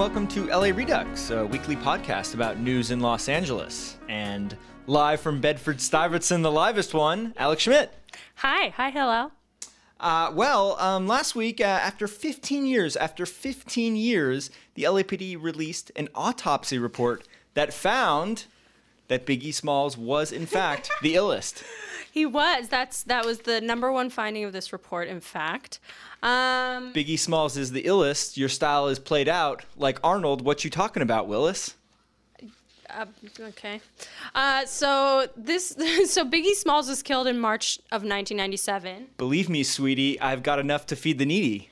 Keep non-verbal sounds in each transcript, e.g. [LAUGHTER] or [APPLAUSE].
welcome to LA Redux, a weekly podcast about news in Los Angeles. And live from Bedford Stuyvesant, the livest one, Alex Schmidt. Hi, hi, hello. Uh, well, um, last week, uh, after 15 years, after 15 years, the LAPD released an autopsy report that found that Biggie Smalls was, in fact, [LAUGHS] the illest. He was. That's that was the number one finding of this report. In fact, um, Biggie Smalls is the illest. Your style is played out like Arnold. What you talking about, Willis? uh, okay. Uh, so this, [LAUGHS] so Biggie Smalls was killed in March of 1997. Believe me, sweetie, I've got enough to feed the needy.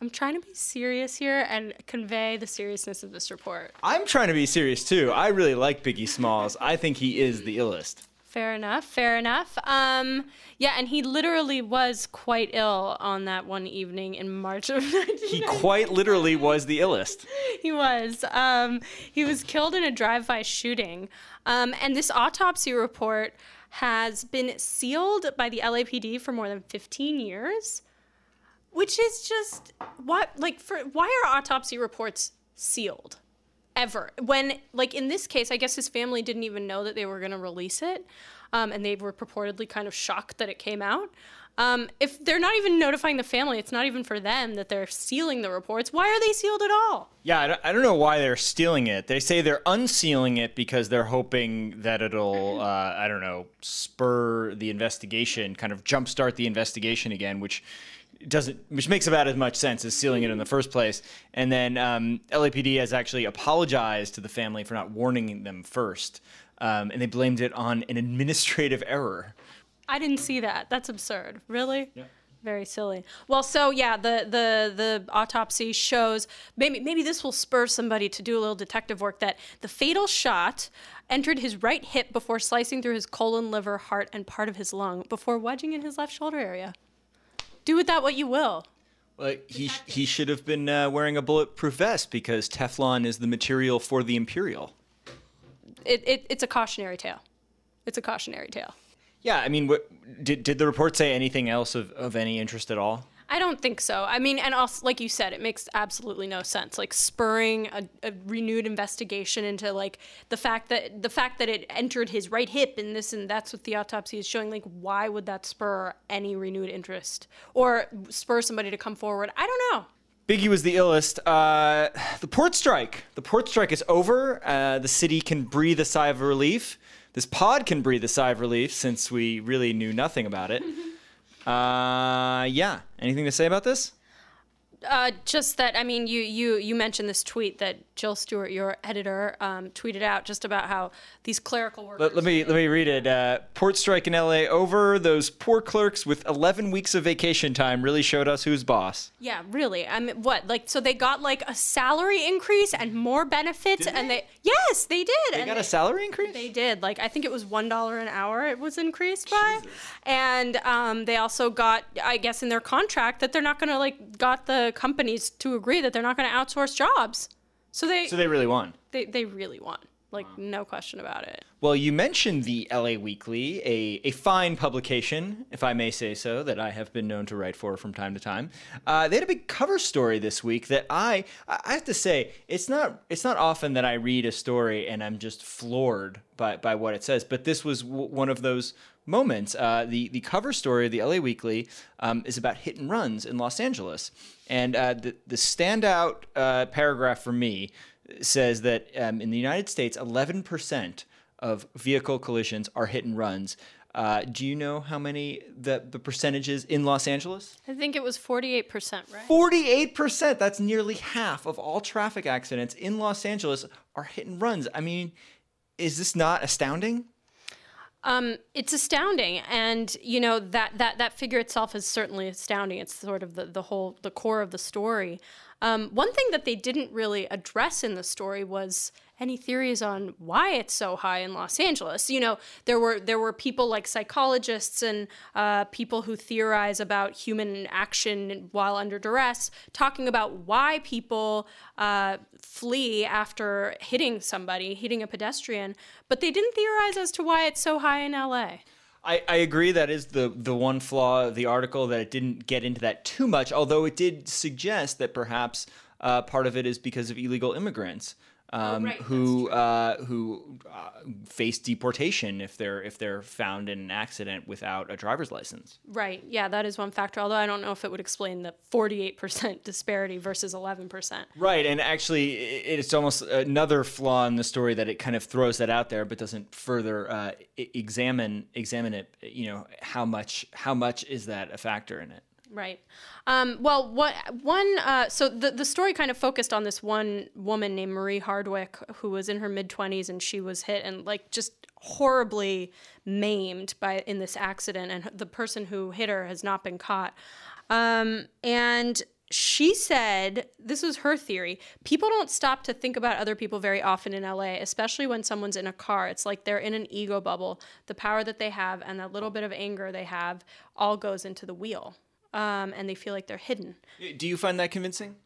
I'm trying to be serious here and convey the seriousness of this report. I'm trying to be serious too. I really like Biggie Smalls. I think he is the illest. Fair enough. Fair enough. Um, yeah, and he literally was quite ill on that one evening in March of 1997. [LAUGHS] He quite literally was the illest. [LAUGHS] he was. Um, he was killed in a drive-by shooting, um, and this autopsy report has been sealed by the LAPD for more than 15 years, which is just what like for why are autopsy reports sealed? Ever when like in this case, I guess his family didn't even know that they were going to release it, um, and they were purportedly kind of shocked that it came out. Um, if they're not even notifying the family, it's not even for them that they're sealing the reports. Why are they sealed at all? Yeah, I don't, know why they're stealing it. They say they're unsealing it because they're hoping that it'll, uh, I don't know, spur the investigation, kind of jumpstart the investigation again, which doesn't, which makes about as much sense as sealing it in the first place. And then um, LAPD has actually apologized to the family for not warning them first, um, and they blamed it on an administrative error. I didn't see that. That's absurd. Really? Yeah. Very silly. Well, so yeah, the the the autopsy shows maybe maybe this will spur somebody to do a little detective work that the fatal shot entered his right hip before slicing through his colon, liver, heart, and part of his lung before wedging in his left shoulder area. Do with that what you will. Well, he he should have been uh, wearing a bulletproof vest because Teflon is the material for the Imperial. It, it it's a cautionary tale. It's a cautionary tale. Yeah, I mean, what, did did the report say anything else of, of any interest at all? I don't think so. I mean, and also, like you said, it makes absolutely no sense. Like spurring a, a, renewed investigation into like the fact that the fact that it entered his right hip and this and that's what the autopsy is showing. Like, why would that spur any renewed interest or spur somebody to come forward? I don't know. Biggie was the illest. Uh, the port strike. The port strike is over. Uh, the city can breathe a sigh of relief this pod can breathe a sigh of relief since we really knew nothing about it. [LAUGHS] uh, yeah. Anything to say about this? Uh, just that I mean, you you you mentioned this tweet that Jill Stewart, your editor, um, tweeted out just about how these clerical workers. Let, let me let me read it. Uh, port strike in L.A. over. Those poor clerks with 11 weeks of vacation time really showed us who's boss. Yeah, really. I mean, what like so they got like a salary increase and more benefits, Did and they? they yes they did. They and got a salary increase. They did. Like I think it was one dollar an hour. It was increased by, and um, they also got, I guess, in their contract that they're not going to like got the companies to agree that they're not going to outsource jobs. So they so they really won. they they really won. Like no question about it. Well, you mentioned the LA Weekly, a, a fine publication, if I may say so, that I have been known to write for from time to time. Uh, they had a big cover story this week that I I have to say it's not it's not often that I read a story and I'm just floored by by what it says, but this was w- one of those moments. Uh, the the cover story of the LA Weekly um, is about hit and runs in Los Angeles, and uh, the the standout uh, paragraph for me says that um, in the United States, 11% of vehicle collisions are hit and runs. Uh, do you know how many the, the percentages in Los Angeles? I think it was 48%, right? 48%. That's nearly half of all traffic accidents in Los Angeles are hit and runs. I mean, is this not astounding? Um, it's astounding, and you know that that that figure itself is certainly astounding. It's sort of the the whole the core of the story. Um, one thing that they didn't really address in the story was any theories on why it's so high in Los Angeles. You know, there were there were people like psychologists and uh, people who theorize about human action while under duress, talking about why people uh, flee after hitting somebody, hitting a pedestrian, but they didn't theorize as to why it's so high in LA. I, I agree that is the the one flaw of the article that it didn't get into that too much, although it did suggest that perhaps uh, part of it is because of illegal immigrants um, Oh, right, who uh, who uh, face deportation if they're if they're found in an accident without a driver's license. Right. Yeah, that is one factor. Although I don't know if it would explain the 48% [LAUGHS] disparity versus 11%. Right, and actually, it's almost another flaw in the story that it kind of throws that out there, but doesn't further uh, examine examine it. You know, how much how much is that a factor in it? Right. Um, well, what one? Uh, so the the story kind of focused on this one woman named Marie Hardwick who was in her mid twenties and she was hit and like just horribly maimed by in this accident, and the person who hit her has not been caught. Um, and she said this was her theory people don't stop to think about other people very often in LA especially when someone's in a car it's like they're in an ego bubble the power that they have and that little bit of anger they have all goes into the wheel um, and they feel like they're hidden Do you find that convincing?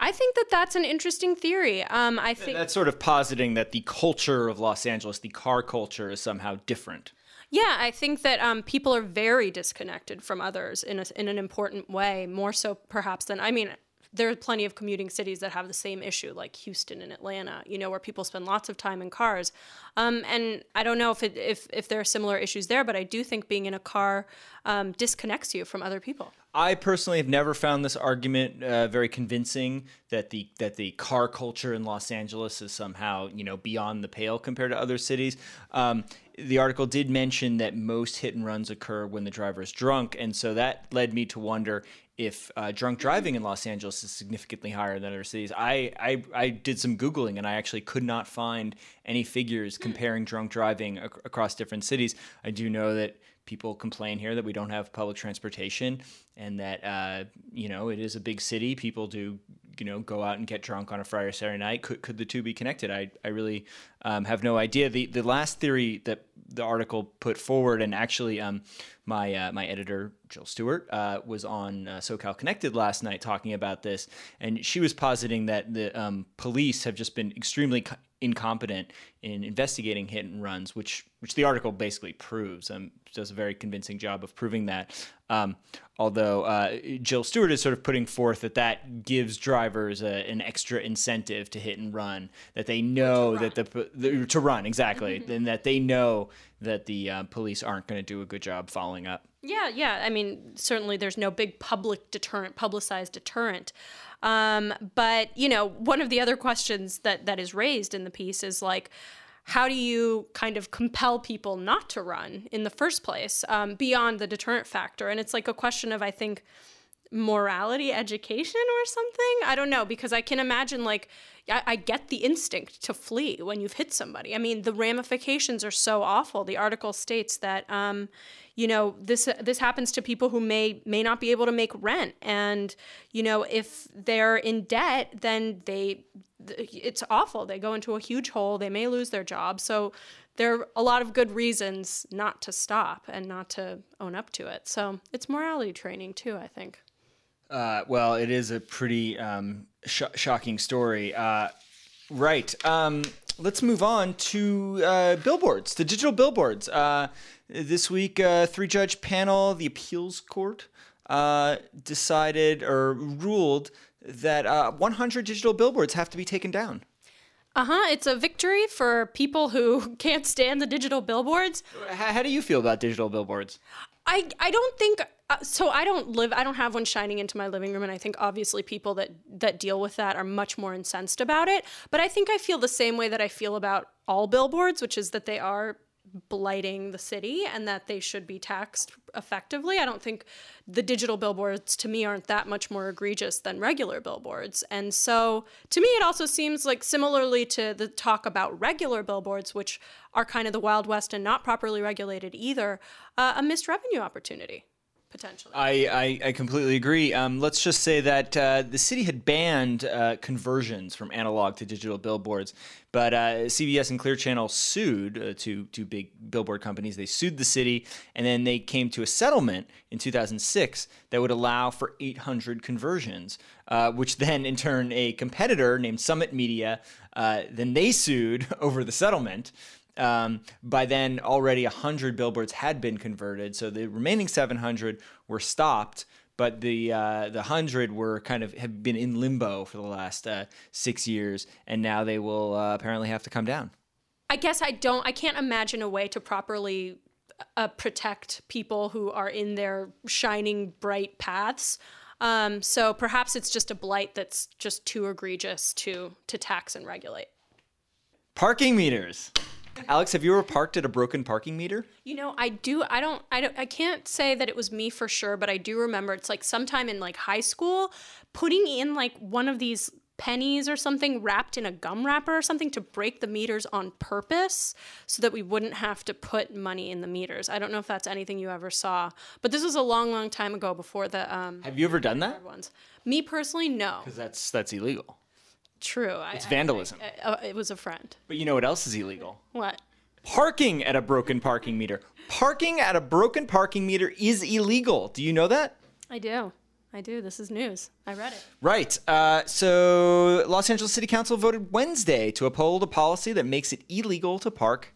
i think that that's an interesting theory um, i think That's sort of positing that the culture of Los Angeles, the car culture, is somehow different. Yeah, I think that um, people are very disconnected from others in a, in an important way, more so perhaps than I mean. There are plenty of commuting cities that have the same issue, like Houston and Atlanta, you know, where people spend lots of time in cars. Um, and I don't know if, it, if if there are similar issues there, but I do think being in a car um, disconnects you from other people. I personally have never found this argument uh, very convincing that the that the car culture in Los Angeles is somehow you know beyond the pale compared to other cities. Um, the article did mention that most hit and runs occur when the driver is drunk, and so that led me to wonder if uh, drunk driving in Los Angeles is significantly higher than other cities. I, I I did some googling and I actually could not find any figures comparing drunk driving ac- across different cities. I do know that people complain here that we don't have public transportation and that uh, you know it is a big city. People do you know go out and get drunk on a friday or saturday night. Could, could the two be connected? I, I really um, have no idea the, the last theory that the article put forward and actually um, my uh, my editor jill stewart uh, was on uh, socal connected last night talking about this and she was positing that the um, police have just been extremely co- incompetent in investigating hit and runs, which which the article basically proves. Um, does a very convincing job of proving that. Um, although uh, Jill Stewart is sort of putting forth that that gives drivers a, an extra incentive to hit and run, that they know that the, the to run exactly, and that they know that the uh, police aren't going to do a good job following up. Yeah, yeah. I mean, certainly there's no big public deterrent, publicized deterrent. Um, but you know, one of the other questions that that is raised in the piece is like, how do you kind of compel people not to run in the first place um, beyond the deterrent factor? And it's like a question of, I think, morality education or something. I don't know because I can imagine like I, I get the instinct to flee when you've hit somebody. I mean, the ramifications are so awful. The article states that um, you know this this happens to people who may may not be able to make rent, and you know if they're in debt, then they it's awful. They go into a huge hole. They may lose their job. So there are a lot of good reasons not to stop and not to own up to it. So it's morality training too, I think. Uh, well, it is a pretty um, sh- shocking story. Uh, right. Um, let's move on to uh, billboards, the digital billboards. Uh, this week, uh, three judge panel, the appeals court, uh, decided or ruled that uh, 100 digital billboards have to be taken down. Uh huh. It's a victory for people who [LAUGHS] can't stand the digital billboards. H- how do you feel about digital billboards? I, I don't think uh, so I don't live I don't have one shining into my living room and I think obviously people that that deal with that are much more incensed about it but I think I feel the same way that I feel about all billboards which is that they are blighting the city and that they should be taxed effectively. I don't think the digital billboards to me aren't that much more egregious than regular billboards. And so to me, it also seems like similarly to the talk about regular billboards, which are kind of the Wild West and not properly regulated either, uh, a missed revenue opportunity. Potentially. I, I, I completely agree. Um, let's just say that uh, the city had banned uh, conversions from analog to digital billboards, but uh, CBS and Clear Channel sued uh, two two big billboard companies. They sued the city, and then they came to a settlement in 2006 that would allow for 800 conversions. Uh, which then, in turn, a competitor named Summit Media, uh, then they sued [LAUGHS] over the settlement. Um, by then, already 100 billboards had been converted, so the remaining 700 were stopped. but the uh, the hundred were kind of have been in limbo for the last uh, six years, and now they will uh, apparently have to come down. I guess I don't. I can't imagine a way to properly uh, protect people who are in their shining bright paths. Um, so perhaps it's just a blight that's just too egregious to to tax and regulate. Parking meters. Alex, have you ever parked at a broken parking meter? You know, I do. I don't. I don't. I can't say that it was me for sure, but I do remember it's like sometime in like high school, putting in like one of these pennies or something wrapped in a gum wrapper or something to break the meters on purpose so that we wouldn't have to put money in the meters. I don't know if that's anything you ever saw, but this was a long, long time ago before the um, Have you ever done that? ones. Me personally, no. Because that's that's illegal. True. It's vandalism. I, I, it was a friend. But you know what else is illegal? What? Parking at a broken parking meter. Parking at a broken parking meter is illegal. Do you know that? I do. I do. This is news. I read it. Right. Uh, so, Los Angeles City Council voted Wednesday to uphold a policy that makes it illegal to park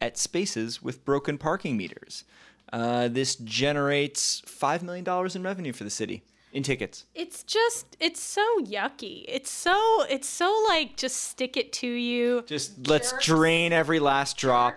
at spaces with broken parking meters. Uh, this generates $5 million in revenue for the city in tickets. It's just it's so yucky. It's so it's so like just stick it to you. Just let's Jerks. drain every last drop.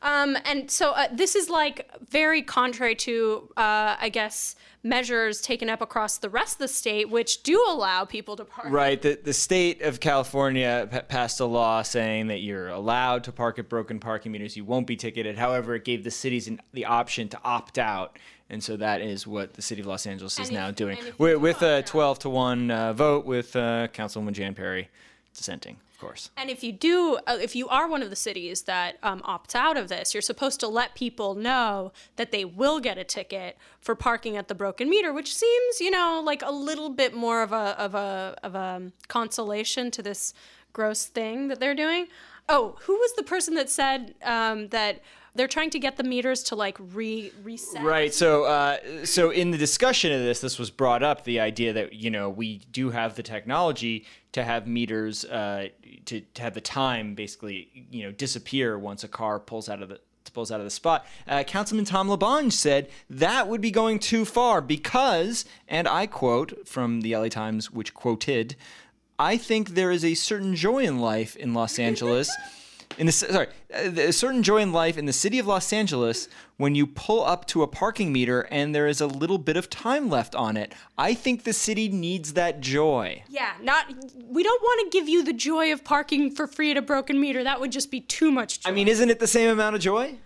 Um, and so uh, this is like very contrary to, uh, I guess, measures taken up across the rest of the state, which do allow people to park. Right. The, the state of California p- passed a law saying that you're allowed to park at broken parking meters. You won't be ticketed. However, it gave the cities an, the option to opt out. And so that is what the city of Los Angeles is And now if- doing and if you with, with a 12 to 1 uh, vote with uh, Councilwoman Jan Perry dissenting, of course. And if you do, uh, if you are one of the cities that um, opts out of this, you're supposed to let people know that they will get a ticket for parking at the broken meter, which seems, you know, like a little bit more of a of a of a consolation to this gross thing that they're doing. Oh, who was the person that said um, that they're trying to get the meters to like re reset? Right. So, uh, so in the discussion of this, this was brought up the idea that you know we do have the technology to have meters uh, to, to have the time basically you know disappear once a car pulls out of the pulls out of the spot. Uh, Councilman Tom LaBonge said that would be going too far because, and I quote from the LA Times, which quoted, "I think there is a certain joy in life in Los Angeles." [LAUGHS] in the sorry, uh, a certain joy in life in the city of Los Angeles when you pull up to a parking meter and there is a little bit of time left on it. I think the city needs that joy. Yeah, not. We don't want to give you the joy of parking for free at a broken meter. That would just be too much. Joy. I mean, isn't it the same amount of joy?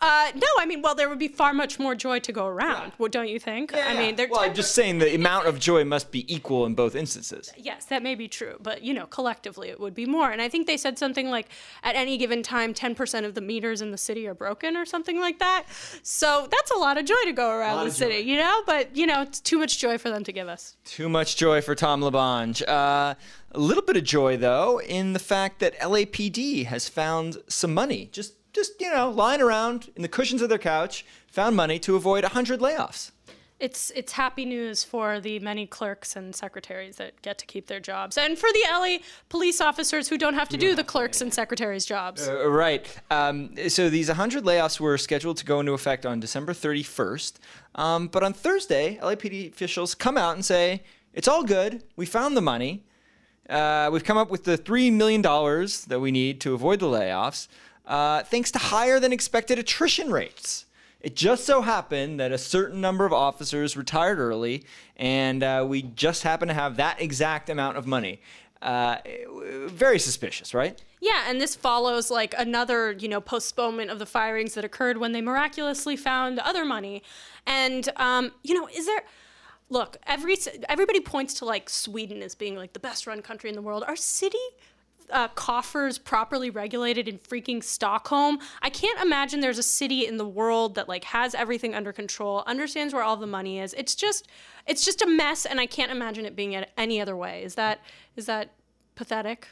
Uh, no, I mean, well, there would be far much more joy to go around. Well, don't you think? I mean, they're well, I'm just saying the amount of joy must be equal in both instances. yes, that may be true, but you know, collectively it would be more. And I think they said something like, at any given time, 10% of the meters in the city are broken, or something like that. So that's a lot of joy to go around the city, joy. you know. But you know, it's too much joy for them to give us. Too much joy for Tom LaBonge. Uh, a little bit of joy, though, in the fact that LAPD has found some money, just just you know, lying around in the cushions of their couch, found money to avoid 100 layoffs. It's it's happy news for the many clerks and secretaries that get to keep their jobs, and for the LA police officers who don't have to do the clerks and secretaries' jobs. Uh, right. Um, so these 100 layoffs were scheduled to go into effect on December 31st. Um, but on Thursday, LAPD officials come out and say, it's all good. We found the money. Uh, we've come up with the $3 million that we need to avoid the layoffs, uh, thanks to higher than expected attrition rates. It just so happened that a certain number of officers retired early, and uh, we just happen to have that exact amount of money. Uh, very suspicious, right? Yeah, and this follows like another, you know, postponement of the firings that occurred when they miraculously found other money. And um, you know, is there Look, every everybody points to like Sweden as being like the best run country in the world. Our city uh, coffers properly regulated in freaking Stockholm. I can't imagine there's a city in the world that like has everything under control, understands where all the money is. It's just it's just a mess and I can't imagine it being any other way. Is that is that pathetic?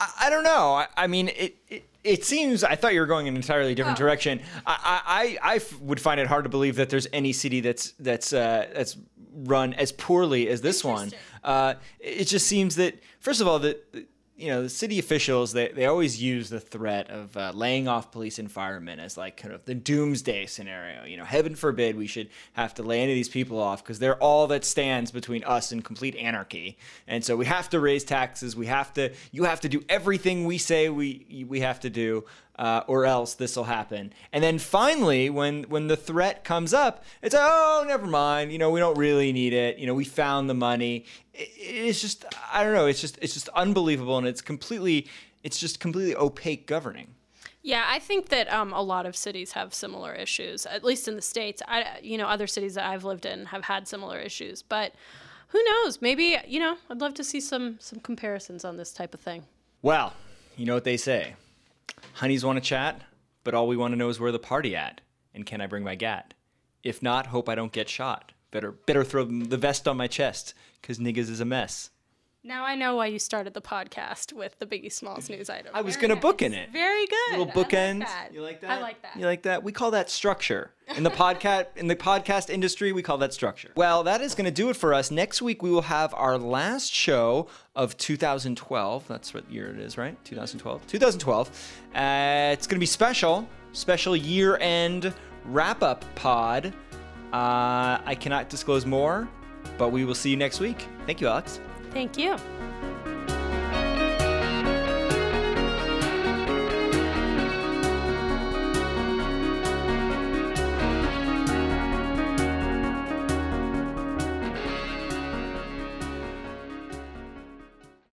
I, I don't know. I, I mean, it, it it seems. I thought you were going in an entirely different Oh. direction. I would find it hard to believe that there's any city that's that's uh, that's run as poorly as this one. Uh, it just seems that first of all that you know, the city officials, they, they always use the threat of uh, laying off police and firemen as like kind of the doomsday scenario. You know, heaven forbid we should have to lay any of these people off because they're all that stands between us and complete anarchy. And so we have to raise taxes. We have to, you have to do everything we say we, we have to do. Uh, or else this will happen. And then finally, when when the threat comes up, it's oh, never mind. You know, we don't really need it. You know, we found the money. It, it's just I don't know. It's just it's just unbelievable, and it's completely it's just completely opaque governing. Yeah, I think that um, a lot of cities have similar issues. At least in the states, I you know other cities that I've lived in have had similar issues, but who knows? Maybe you know I'd love to see some some comparisons on this type of thing. Well, you know what they say. Honeys want to chat, but all we want to know is where the party at, and can I bring my gat? If not, hope I don't get shot. Better better throw the vest on my chest, cause niggas is a mess. Now I know why you started the podcast with the Biggie Smalls news item. I was Very gonna book in it. Very good. Little I like bookends. you like that? I like that. You like that? We call that structure. In the podcast in the podcast industry, we call that structure. Well, that is going to do it for us. Next week we will have our last show of 2012. That's what year it is, right? 2012. 2012. Uh, it's going to be special, special year-end wrap-up pod. Uh, I cannot disclose more, but we will see you next week. Thank you, Alex. Thank you.